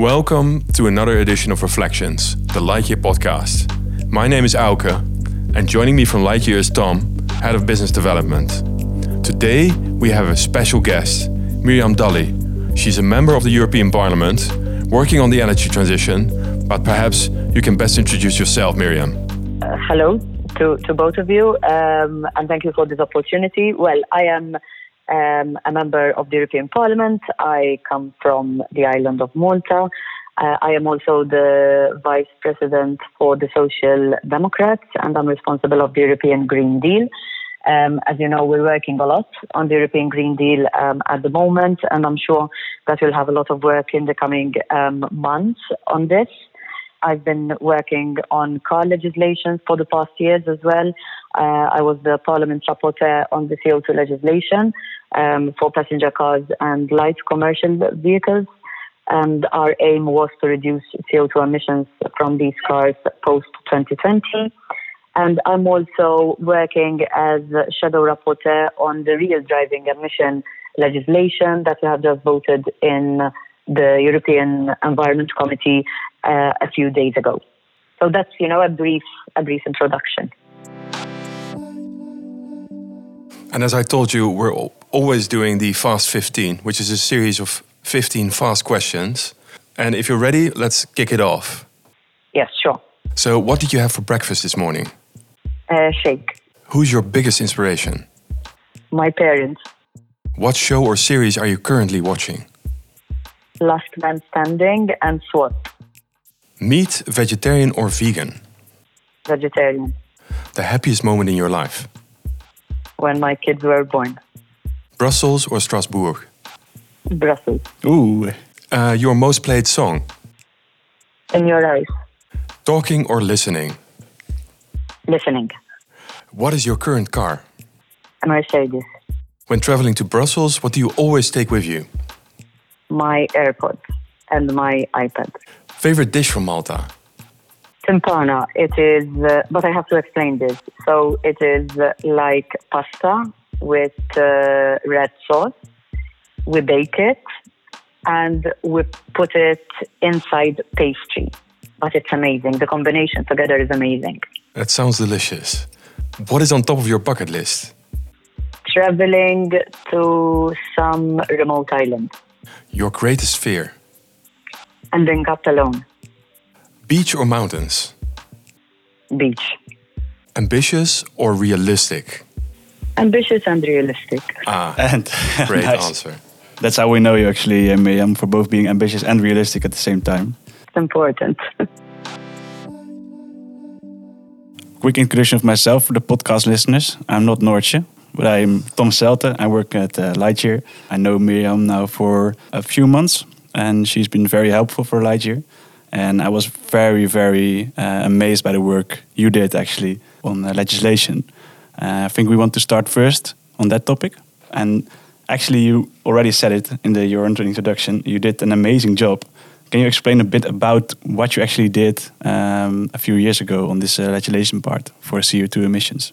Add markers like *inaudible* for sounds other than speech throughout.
Welcome to another edition of Reflections, the Lightyear podcast. My name is Auke, and joining me from Lightyear is Tom, Head of Business Development. Today, we have a special guest, Miriam Dalli. She's a member of the European Parliament, working on the energy transition, but perhaps you can best introduce yourself, Miriam. Uh, hello to, to both of you, um, and thank you for this opportunity. Well, I am um, a member of the European Parliament. I come from the island of Malta. Uh, I am also the vice president for the Social Democrats, and I'm responsible of the European Green Deal. Um, as you know, we're working a lot on the European Green Deal um, at the moment, and I'm sure that we'll have a lot of work in the coming um, months on this. I've been working on car legislation for the past years as well. Uh, I was the Parliament rapporteur on the CO2 legislation um, for passenger cars and light commercial vehicles. And our aim was to reduce CO2 emissions from these cars post 2020. And I'm also working as shadow rapporteur on the real driving emission legislation that we have just voted in the European Environment Committee uh, a few days ago. So that's you know a brief a brief introduction. And as I told you, we're always doing the Fast 15, which is a series of 15 fast questions. And if you're ready, let's kick it off. Yes, sure. So, what did you have for breakfast this morning? Uh, shake. Who's your biggest inspiration? My parents. What show or series are you currently watching? Last Man Standing and SWAT. Meat, vegetarian, or vegan? Vegetarian. The happiest moment in your life? When my kids were born. Brussels or Strasbourg? Brussels. Ooh. Uh, your most played song? In Your Eyes. Talking or listening? Listening. What is your current car? A Mercedes. When traveling to Brussels, what do you always take with you? My AirPods and my iPad. Favorite dish from Malta? Timpana. It is, uh, but I have to explain this. So it is uh, like pasta with uh, red sauce. We bake it and we put it inside pastry. But it's amazing. The combination together is amazing. That sounds delicious. What is on top of your bucket list? Traveling to some remote island. Your greatest fear? Ending up alone. Beach or mountains? Beach. Ambitious or realistic? Ambitious and realistic. Ah, and great *laughs* nice. answer. That's how we know you actually, uh, Miriam, for both being ambitious and realistic at the same time. It's important. *laughs* Quick introduction of myself for the podcast listeners. I'm not Noortje, but I'm Tom Selte. I work at uh, Lightyear. I know Miriam now for a few months, and she's been very helpful for Lightyear. And I was very, very uh, amazed by the work you did actually on legislation. Uh, I think we want to start first on that topic. And actually, you already said it in the, your introduction. You did an amazing job. Can you explain a bit about what you actually did um, a few years ago on this uh, legislation part for CO2 emissions?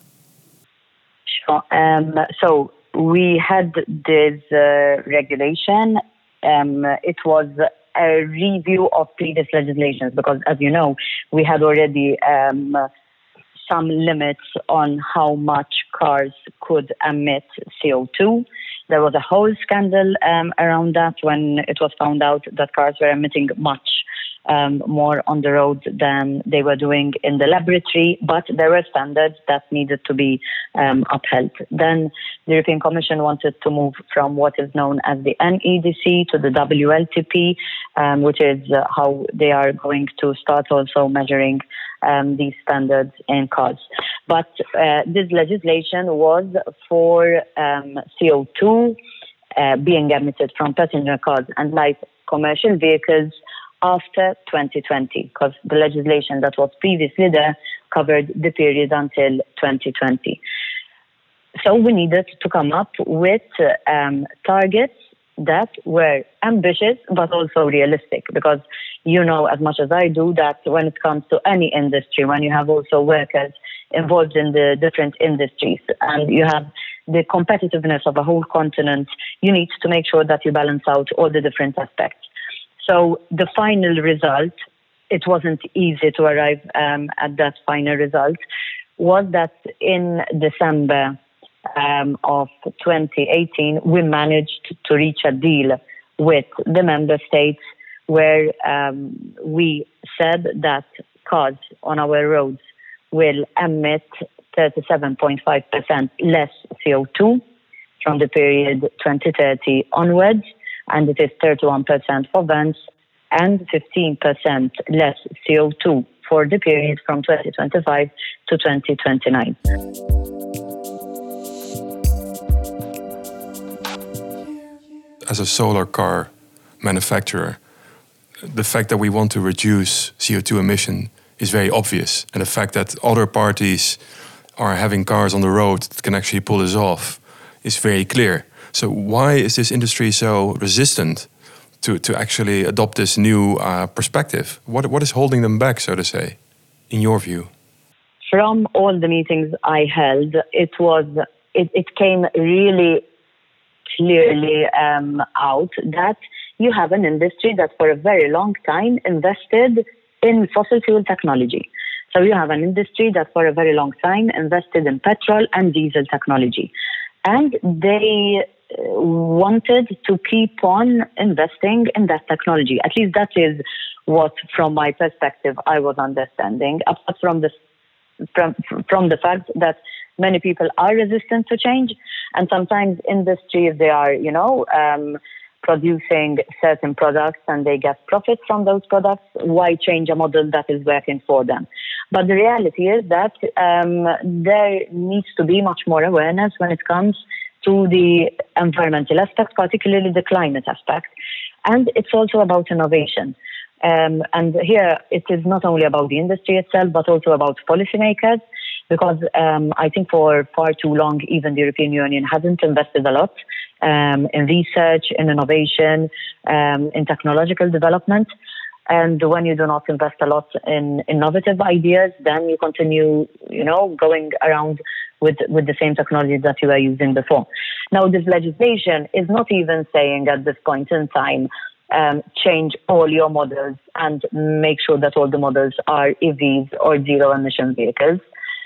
Sure. Um, so we had this uh, regulation. Um, it was a review of previous legislations because, as you know, we had already um, some limits on how much cars could emit CO2. There was a whole scandal um, around that when it was found out that cars were emitting much um, more on the road than they were doing in the laboratory, but there were standards that needed to be um, upheld. Then the European Commission wanted to move from what is known as the NEDC to the WLTP, um, which is uh, how they are going to start also measuring um, these standards in cars. But uh, this legislation was for um, CO2 uh, being emitted from passenger cars and light commercial vehicles after 2020, because the legislation that was previously there covered the period until 2020. So we needed to come up with um, targets that were ambitious but also realistic because you know as much as I do that when it comes to any industry, when you have also workers involved in the different industries and you have the competitiveness of a whole continent, you need to make sure that you balance out all the different aspects. So the final result, it wasn't easy to arrive um, at that final result, was that in December um, of 2018, we managed to reach a deal with the member states where um, we said that cars on our roads will emit 37.5% less CO2 from the period 2030 onwards, and it is 31% for vans and 15% less CO2 for the period from 2025 to 2029. As a solar car manufacturer, the fact that we want to reduce CO2 emission is very obvious. And the fact that other parties are having cars on the road that can actually pull this off is very clear. So why is this industry so resistant to, to actually adopt this new uh, perspective? What, what is holding them back, so to say, in your view? From all the meetings I held, it was it, it came really clearly um, out that you have an industry that for a very long time invested in fossil fuel technology. So you have an industry that for a very long time invested in petrol and diesel technology. And they wanted to keep on investing in that technology. At least that is what, from my perspective, I was understanding, apart from the, from, from the fact that many people are resistant to change. And sometimes industry, if they are, you know, um, producing certain products and they get profit from those products, why change a model that is working for them? But the reality is that um, there needs to be much more awareness when it comes to the environmental aspect, particularly the climate aspect. And it's also about innovation. Um, and here it is not only about the industry itself, but also about policymakers, because um, I think for far too long, even the European Union hasn't invested a lot um, in research, in innovation, um, in technological development. And when you do not invest a lot in innovative ideas, then you continue, you know, going around with with the same technology that you were using before. Now, this legislation is not even saying at this point in time um, change all your models and make sure that all the models are EVs or zero emission vehicles.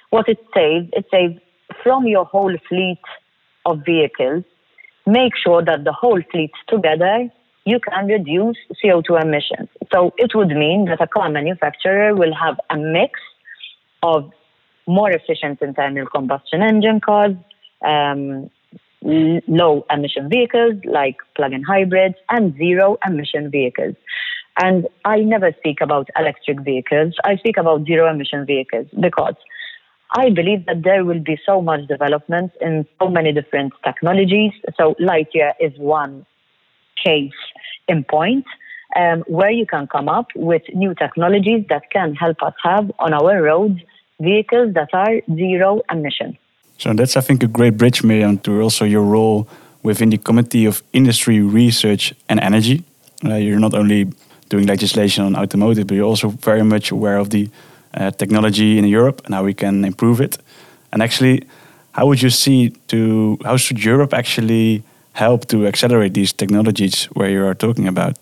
What it says, it says from your whole fleet of vehicles, make sure that the whole fleet together you can reduce CO2 emissions. So it would mean that a car manufacturer will have a mix of more efficient internal combustion engine cars, um, low emission vehicles like plug-in hybrids, and zero emission vehicles. And I never speak about electric vehicles. I speak about zero emission vehicles because I believe that there will be so much development in so many different technologies. So Lightyear is one case in point um, where you can come up with new technologies that can help us have on our roads vehicles that are zero emission. So that's, I think, a great bridge, Miriam, to also your role within the Committee of Industry, Research and Energy. Uh, you're not only doing legislation on automotive, but you're also very much aware of the uh, technology in Europe and how we can improve it. And actually, how would you see to how should Europe actually help to accelerate these technologies where you are talking about?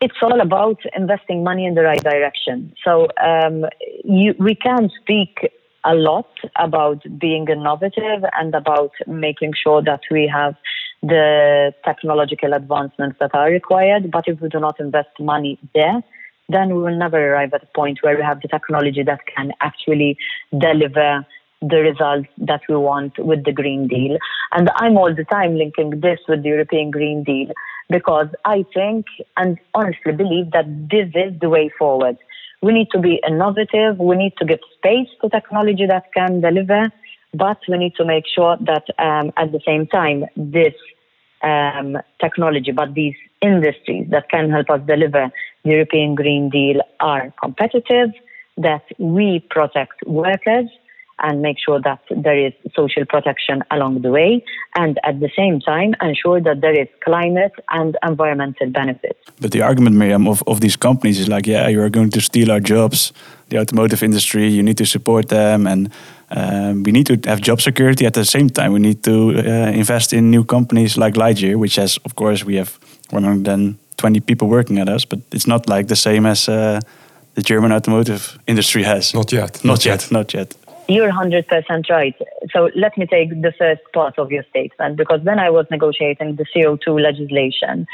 It's all about investing money in the right direction. So um, you, we can speak a lot about being innovative and about making sure that we have the technological advancements that are required. But if we do not invest money there, then we will never arrive at a point where we have the technology that can actually deliver the results that we want with the Green Deal. And I'm all the time linking this with the European Green Deal because I think and honestly believe that this is the way forward. We need to be innovative, we need to give space to technology that can deliver, but we need to make sure that um, at the same time, this um, technology, but these industries that can help us deliver the European Green Deal are competitive, that we protect workers and make sure that there is social protection along the way, and at the same time ensure that there is climate and environmental benefits. But the argument, Miriam, of, of these companies is like, yeah, you are going to steal our jobs, the automotive industry, you need to support them, and um, we need to have job security. At the same time, we need to uh, invest in new companies like Lightyear, which has, of course, we have 120 people working at us, but it's not like the same as uh, the German automotive industry has. Not yet. Not, not yet. yet. Not yet. You're 100% right. So let me take the first part of your statement because when I was negotiating the CO2 legislation,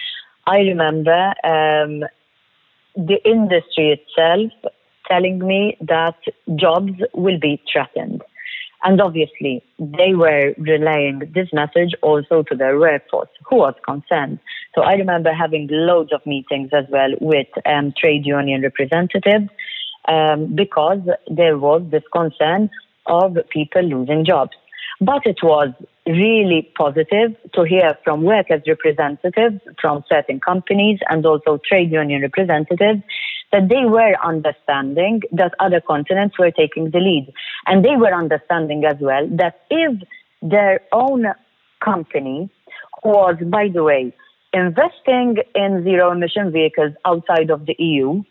I remember um, the industry itself telling me that jobs will be threatened. And obviously, they were relaying this message also to their workforce, who was concerned. So I remember having loads of meetings as well with um, trade union representatives um, because there was this concern of people losing jobs. But it was really positive to hear from workers' representatives from certain companies and also trade union representatives that they were understanding that other continents were taking the lead. And they were understanding as well that if their own company was, by the way, investing in zero emission vehicles outside of the EU,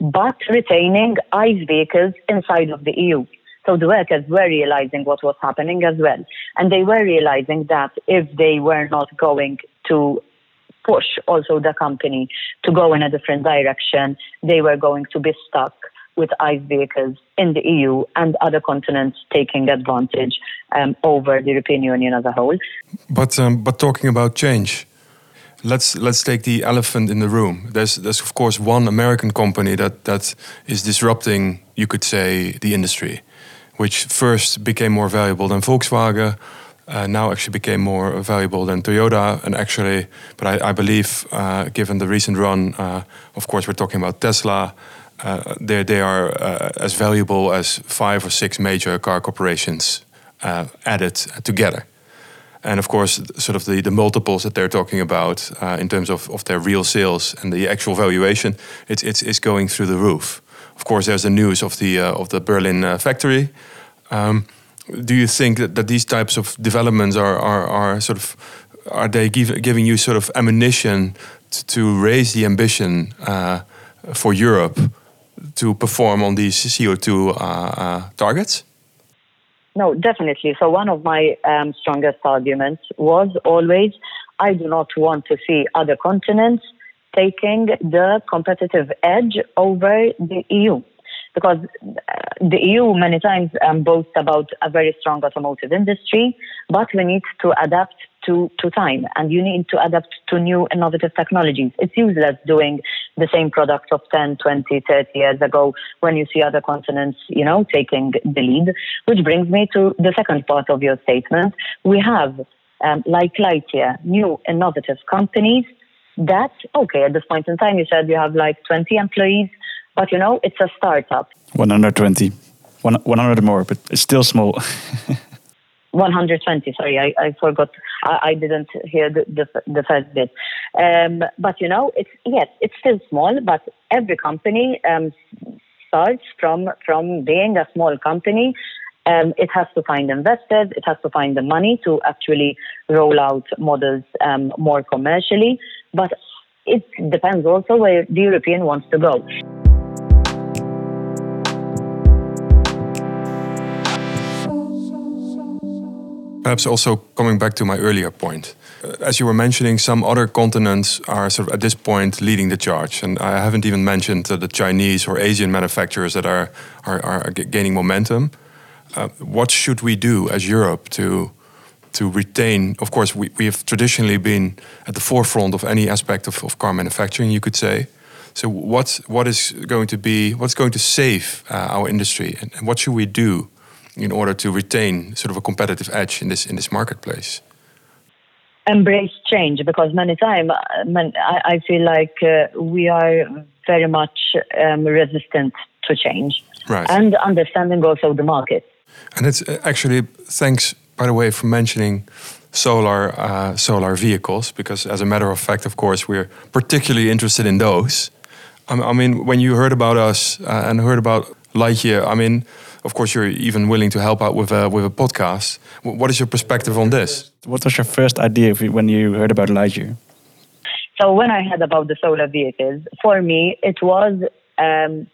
but retaining ICE vehicles inside of the EU. So the workers were realizing what was happening as well. And they were realizing that if they were not going to push also the company to go in a different direction, they were going to be stuck with ICE vehicles in the EU and other continents taking advantage um, over the European Union as a whole. But um, but talking about change, let's let's take the elephant in the room. There's there's of course one American company that that is disrupting, you could say, the industry which first became more valuable than Volkswagen, uh, now actually became more valuable than Toyota. And actually, but I, I believe, uh, given the recent run, uh, of course, we're talking about Tesla. Uh, they they are uh, as valuable as five or six major car corporations uh, added together. And of course, sort of the, the multiples that they're talking about in terms of, of their real sales and the actual valuation, it's, it's, it's going through the roof. Of course, there's the news of the uh, of the Berlin uh, factory. Um, do you think that, that these types of developments are, are, are sort of are they give, giving you sort of ammunition to, raise the ambition uh, for Europe to perform on these CO2 uh, uh, targets? No, definitely. So one of my um, strongest arguments was always I do not want to see other continents taking the competitive edge over the EU. Because uh, the EU many times um, boasts about a very strong automotive industry, but we need to adapt to, to time and you need to adapt to new innovative technologies. It's useless doing the same products of 10, 20, 30 years ago when you see other continents, you know, taking the lead. Which brings me to the second part of your statement. We have, um, like Lightyear, new innovative companies that's okay. At this point in time, you said you have like 20 employees, but you know, it's a startup. 120. 100 more, but it's still small. *laughs* 120. Sorry, I, I forgot. I, I didn't hear the, the, the first bit. Um, but you know, it's yes, it's still small. But every company um, starts from from being a small company um, it has to find investors, it has to find the money to actually roll out models um, more commercially. But it depends also where the European wants to go. Perhaps also coming back to my earlier point. Uh, as you were mentioning, some other continents are sort of at this point leading the charge. And I haven't even mentioned uh, the Chinese or Asian manufacturers that are, are, are gaining momentum. Uh, what should we do as Europe to to retain? Of course, we, we have traditionally been at the forefront of any aspect of, of car manufacturing, you could say. So, what what is going to be what's going to save uh, our industry, and, and, what should we do in order to retain sort of a competitive edge in this in this marketplace? Embrace change because many times uh, I, I, feel like uh, we are very much um, resistant to change right. and understanding also the market. And it's uh, actually thanks, by the way, for mentioning solar uh, solar vehicles, because as a matter of fact, of course, we're particularly interested in those. I mean, when you heard about us uh, and heard about Lightyear, I mean, of course, you're even willing to help out with a with a podcast. What is your perspective on this? What was your first idea when you heard about Lightyear? So when I heard about the solar vehicles, for me, it was um,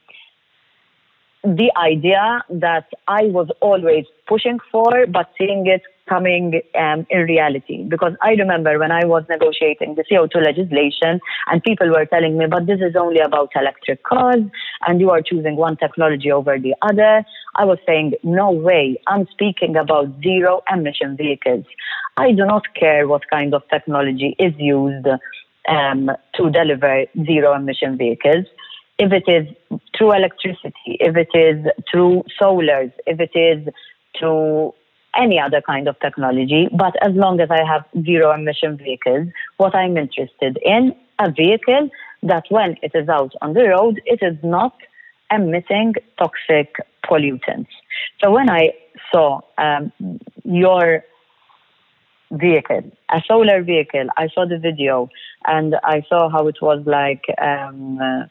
the idea that I was always pushing for, but seeing it coming um, in reality. Because I remember when I was negotiating the CO2 legislation, and people were telling me, but this is only about electric cars, and you are choosing one technology over the other. I was saying, no way, I'm speaking about zero emission vehicles. I do not care what kind of technology is used um, to deliver zero emission vehicles if it is through electricity, if it is through solars, if it is through any other kind of technology, but as long as I have zero emission vehicles, what I'm interested in a vehicle that when it is out on the road, it is not emitting toxic pollutants. So when I saw um, your vehicle, a solar vehicle, I saw the video and I saw how it was like um, uh,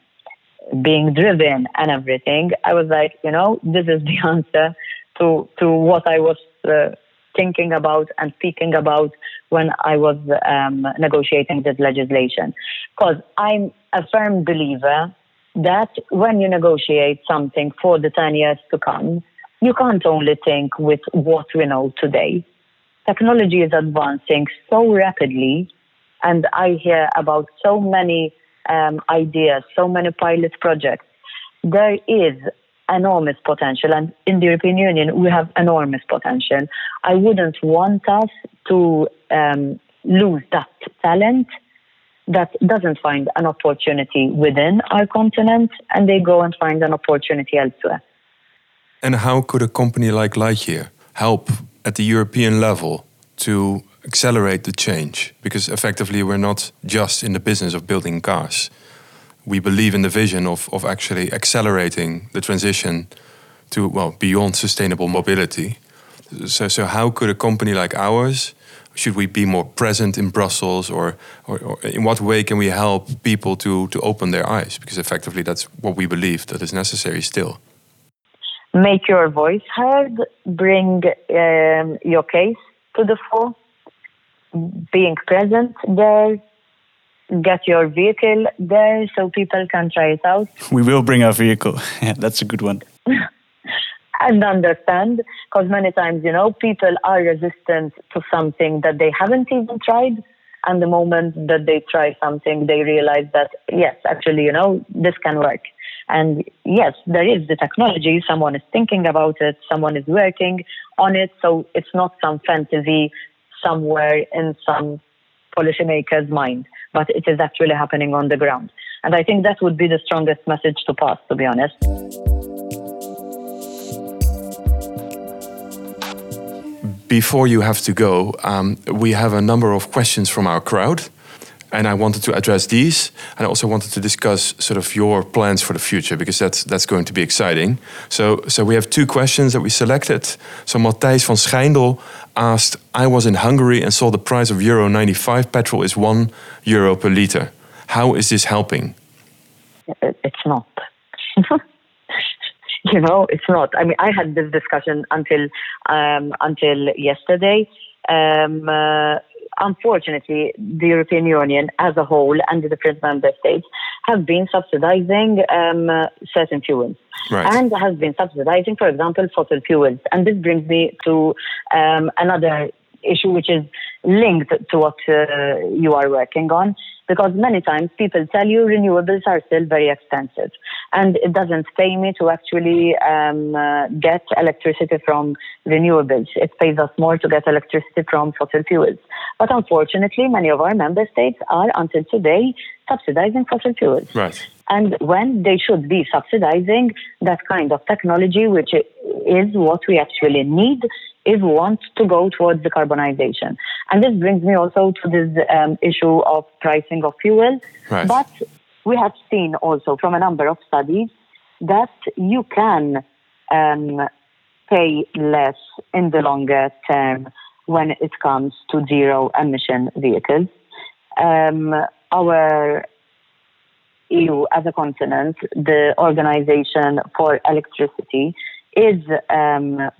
being driven and everything. I was like, you know, this is the *laughs* answer to to what I was uh, thinking about and speaking about when I was um, negotiating this legislation. Because I'm a firm believer that when you negotiate something for the 10 years to come, you can't only think with what we know today. Technology is advancing so rapidly, and I hear about so many um, ideas, so many pilot projects. There is enormous potential. And in the European Union, we have enormous potential. I wouldn't want us to um, lose that talent that doesn't find an opportunity within our continent and they go and find an opportunity elsewhere. And how could a company like Lightyear help at the European level to accelerate the change? Because effectively, we're not just in the business of building cars we believe in the vision of, of actually accelerating the transition to well beyond sustainable mobility. So, so how could a company like ours should we be more present in Brussels, or, or, or, in what way can we help people to to open their eyes? Because effectively, that's what we believe that is necessary still. Make your voice heard. Bring um, your case to the fore. Being present there get your vehicle there so people can try it out. We will bring our vehicle. *laughs* Yeah, that's a good one. *laughs* and understand, because many times, you know, people are resistant to something that they haven't even tried. And the moment that they try something, they realize that, yes, actually, you know, this can work. And yes, there is the technology. Someone is thinking about it. Someone is working on it. So it's not some fantasy somewhere in some policymaker's mind but it is actually happening on the ground. And I think that would be the strongest message to pass, to be honest. Before you have to go, um, we have a number of questions from our crowd and I wanted to address these, and I also wanted to discuss sort of your plans for the future because that's that's going to be exciting. So, so we have two questions that we selected. So Matthijs van Schijndel asked, "I was in Hungary and saw the price of euro 95 petrol is one euro per liter. How is this helping?" It's not. *laughs* you know, it's not. I mean, I had this discussion until um, until yesterday. Um, uh, unfortunately, the European Union as a whole and the different member states have been subsidizing um, uh, certain fuels. Right. And has been subsidizing, for example, fossil fuels. And this brings me to um, another issue, which is linked to what uh, you are working on because many times people tell you renewables are still very expensive and it doesn't pay me to actually um, uh, get electricity from renewables. It pays us more to get electricity from fossil fuels. But unfortunately, many of our member states are until today subsidizing fossil fuels. Right. And when they should be subsidizing that kind of technology, which is what we actually need if we want to go towards decarbonization. And this brings me also to this um, issue of pricing of fuel. Right. But we have seen also from a number of studies that you can um, pay less in the longer term when it comes to zero emission vehicles. Um, our EU as a continent, the Organization for Electricity, is um,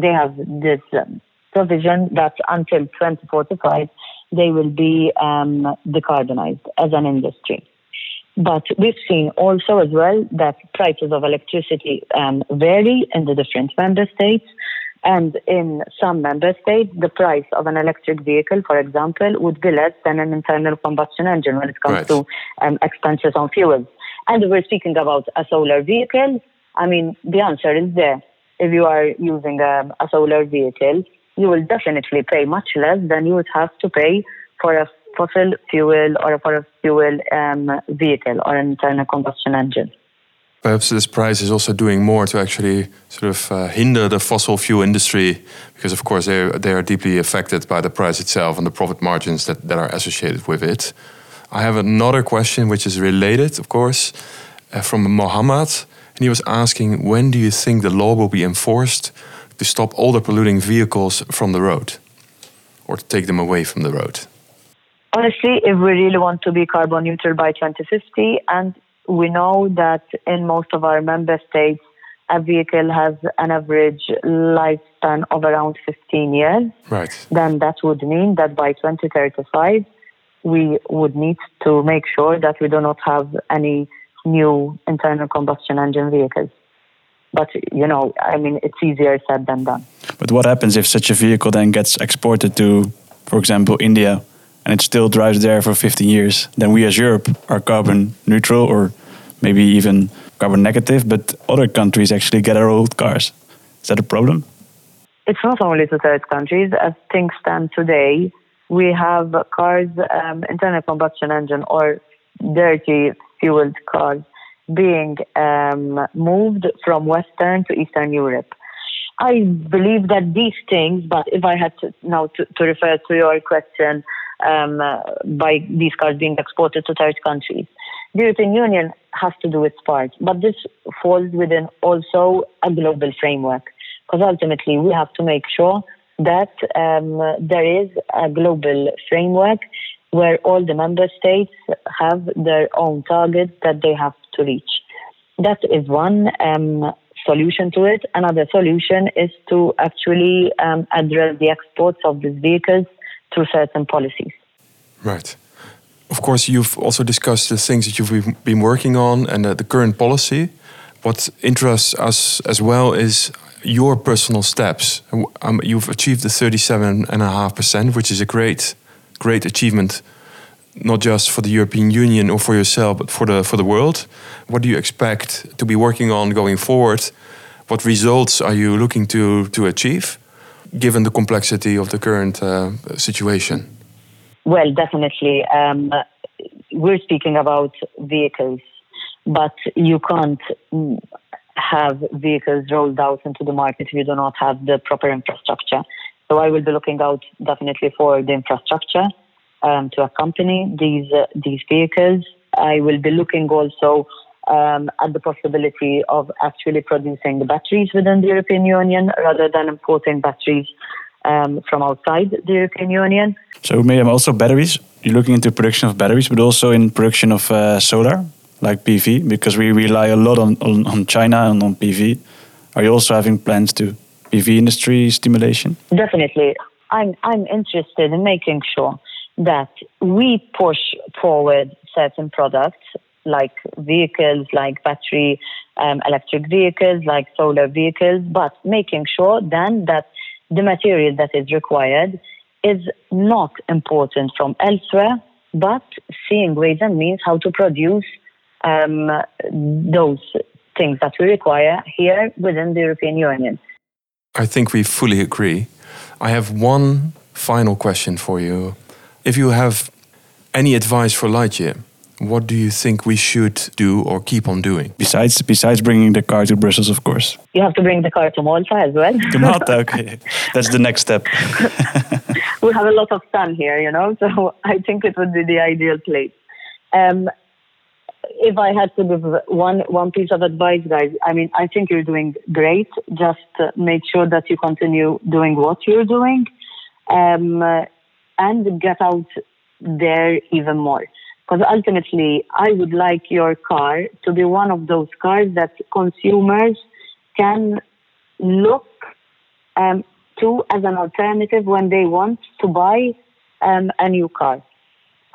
they have this um, provision that until 2045 they will be um, decarbonized as an industry. But we've seen also as well that prices of electricity um, vary in the different member states. And in some member states, the price of an electric vehicle, for example, would be less than an internal combustion engine when it comes Right. to um, expenses on fuels. And we're speaking about a solar vehicle. I mean, the answer is there. If you are using a, a solar vehicle, you will definitely pay much less than you would have to pay for a fossil fuel or for a fuel um, vehicle or an internal combustion engine. Perhaps this price is also doing more to actually sort of uh, hinder the fossil fuel industry because, of course, they they are deeply affected by the price itself and the profit margins that, that are associated with it. I have another question which is related, of course, uh, from Mohammed. And he was asking when do you think the law will be enforced to stop older polluting vehicles from the road or to take them away from the road? Honestly, if we really want to be carbon neutral by 2050, and we know that in most of our member states, a vehicle has an average lifespan of around 15 years, Right. then that would mean that by 2035, we would need to make sure that we do not have any new internal combustion engine vehicles. But, you know, I mean, it's easier said than done. But what happens if such a vehicle then gets exported to, for example, India, and it still drives there for 15 years? Then we as Europe are carbon neutral or maybe even carbon negative, but other countries actually get our old cars. Is that a problem? it's not only to third countries. As things stand today, we have cars, um, internal combustion engine or dirty fueled cars being um, moved from Western to Eastern Europe. I believe that these things, but if I had to now to, to refer to your question um, uh, by these cars being exported to third countries, the European Union has to do its part, but this falls within also a global framework because ultimately we have to make sure that um, there is a global framework where all the member states have their own targets that they have to reach. That is one um, solution to it. Another solution is to actually um, address the exports of these vehicles through certain policies. Right. Of course, you've also discussed the things that you've been working on and uh, the current policy. What interests us as well is your personal steps. Um, you've achieved the 37.5%, which is a great, great achievement, not just for the European Union or for yourself, but for the, for the world. What do you expect to be working on going forward? What results are you looking to, to achieve, given the complexity of the current uh, situation? Well, definitely. Um, we're speaking about vehicles, but you can't mm, have vehicles rolled out into the market if you do not have the proper infrastructure. So I will be looking out definitely for the infrastructure um, to accompany these uh, these vehicles. I will be looking also um, at the possibility of actually producing the batteries within the European Union rather than importing batteries um, from outside the European Union. So, Miriam, also batteries. You're looking into production of batteries, but also in production of uh, solar, like PV, because we rely a lot on, on, on China and on PV. Are you also having plans to PV industry stimulation? Definitely. I'm, I'm interested in making sure that we push forward certain products like vehicles, like battery um, electric vehicles, like solar vehicles, but making sure then that the material that is required is not important from elsewhere, but seeing ways and means how to produce um, those things that we require here within the European Union. I think we fully agree. I have one final question for you. If you have any advice for Lightyear, what do you think we should do or keep on doing? Besides, besides bringing the car to Brussels, of course. You have to bring the car to Malta as well. To Malta, okay. That's the next step. *laughs* we have a lot of sun here, you know, so I think it would be the ideal place. Um, if I had to give one one piece of advice, guys, I mean, I think you're doing great. Just uh, make sure that you continue doing what you're doing, um, and get out there even more. Because ultimately, I would like your car to be one of those cars that consumers can look um, to as an alternative when they want to buy um, a new car.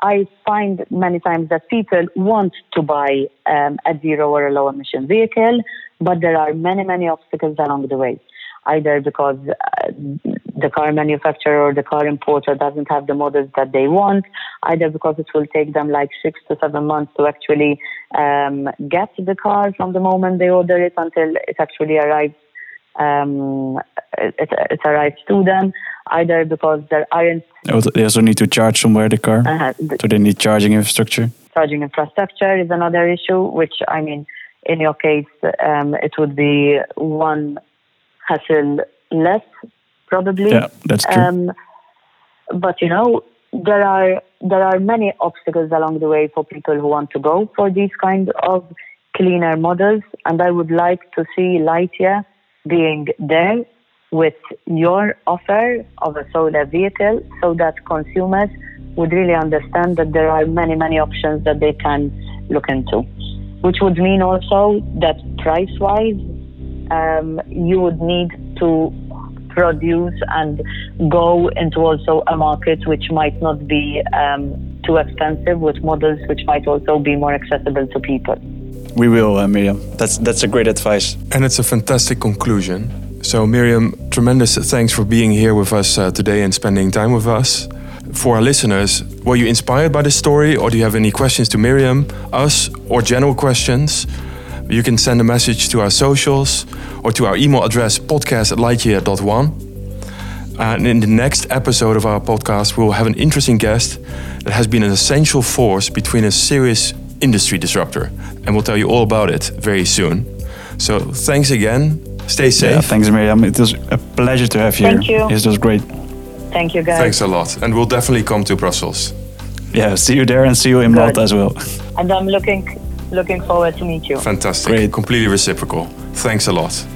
I find many times that people want to buy um, a zero or a low emission vehicle, but there are many, many obstacles along the way. either because uh, the car manufacturer or the car importer doesn't have the models that they want, either because it will take them like six to seven months to actually um, get the car from the moment they order it until it actually arrives. Um, it, it arrives to them either because there aren't. They also need to charge somewhere the car, uh, the, so they need charging infrastructure. Charging infrastructure is another issue, which I mean, in your case, um, it would be one hassle less, probably. Yeah, that's true. Um, but you know, there are there are many obstacles along the way for people who want to go for these kind of cleaner models, and I would like to see Lightyear being there with your offer of a solar vehicle so that consumers would really understand that there are many, many options that they can look into. Which would mean also that price wise, um, you would need to produce and go into also a market which might not be um, too expensive with models which might also be more accessible to people. We will, uh, Miriam. That's that's a great advice. And it's a fantastic conclusion. So, Miriam, tremendous thanks for being here with us uh, today and spending time with us. For our listeners, were you inspired by this story or do you have any questions to Miriam, us, or general questions? You can send a message to our socials or to our email address podcast at lightyear.one. And in the next episode of our podcast, we'll have an interesting guest that has been an essential force between a serious industry disruptor. And we'll tell you all about it very soon. So thanks again Stay safe. Yeah, thanks, Miriam. It was a pleasure to have you. Thank you. It was great. Thank you, guys. Thanks a lot. And we'll definitely come to Brussels. Yeah, see you there and see you in Good. Malta as well. And I'm looking looking forward to meet you. Fantastic. Great. Completely reciprocal. Thanks a lot.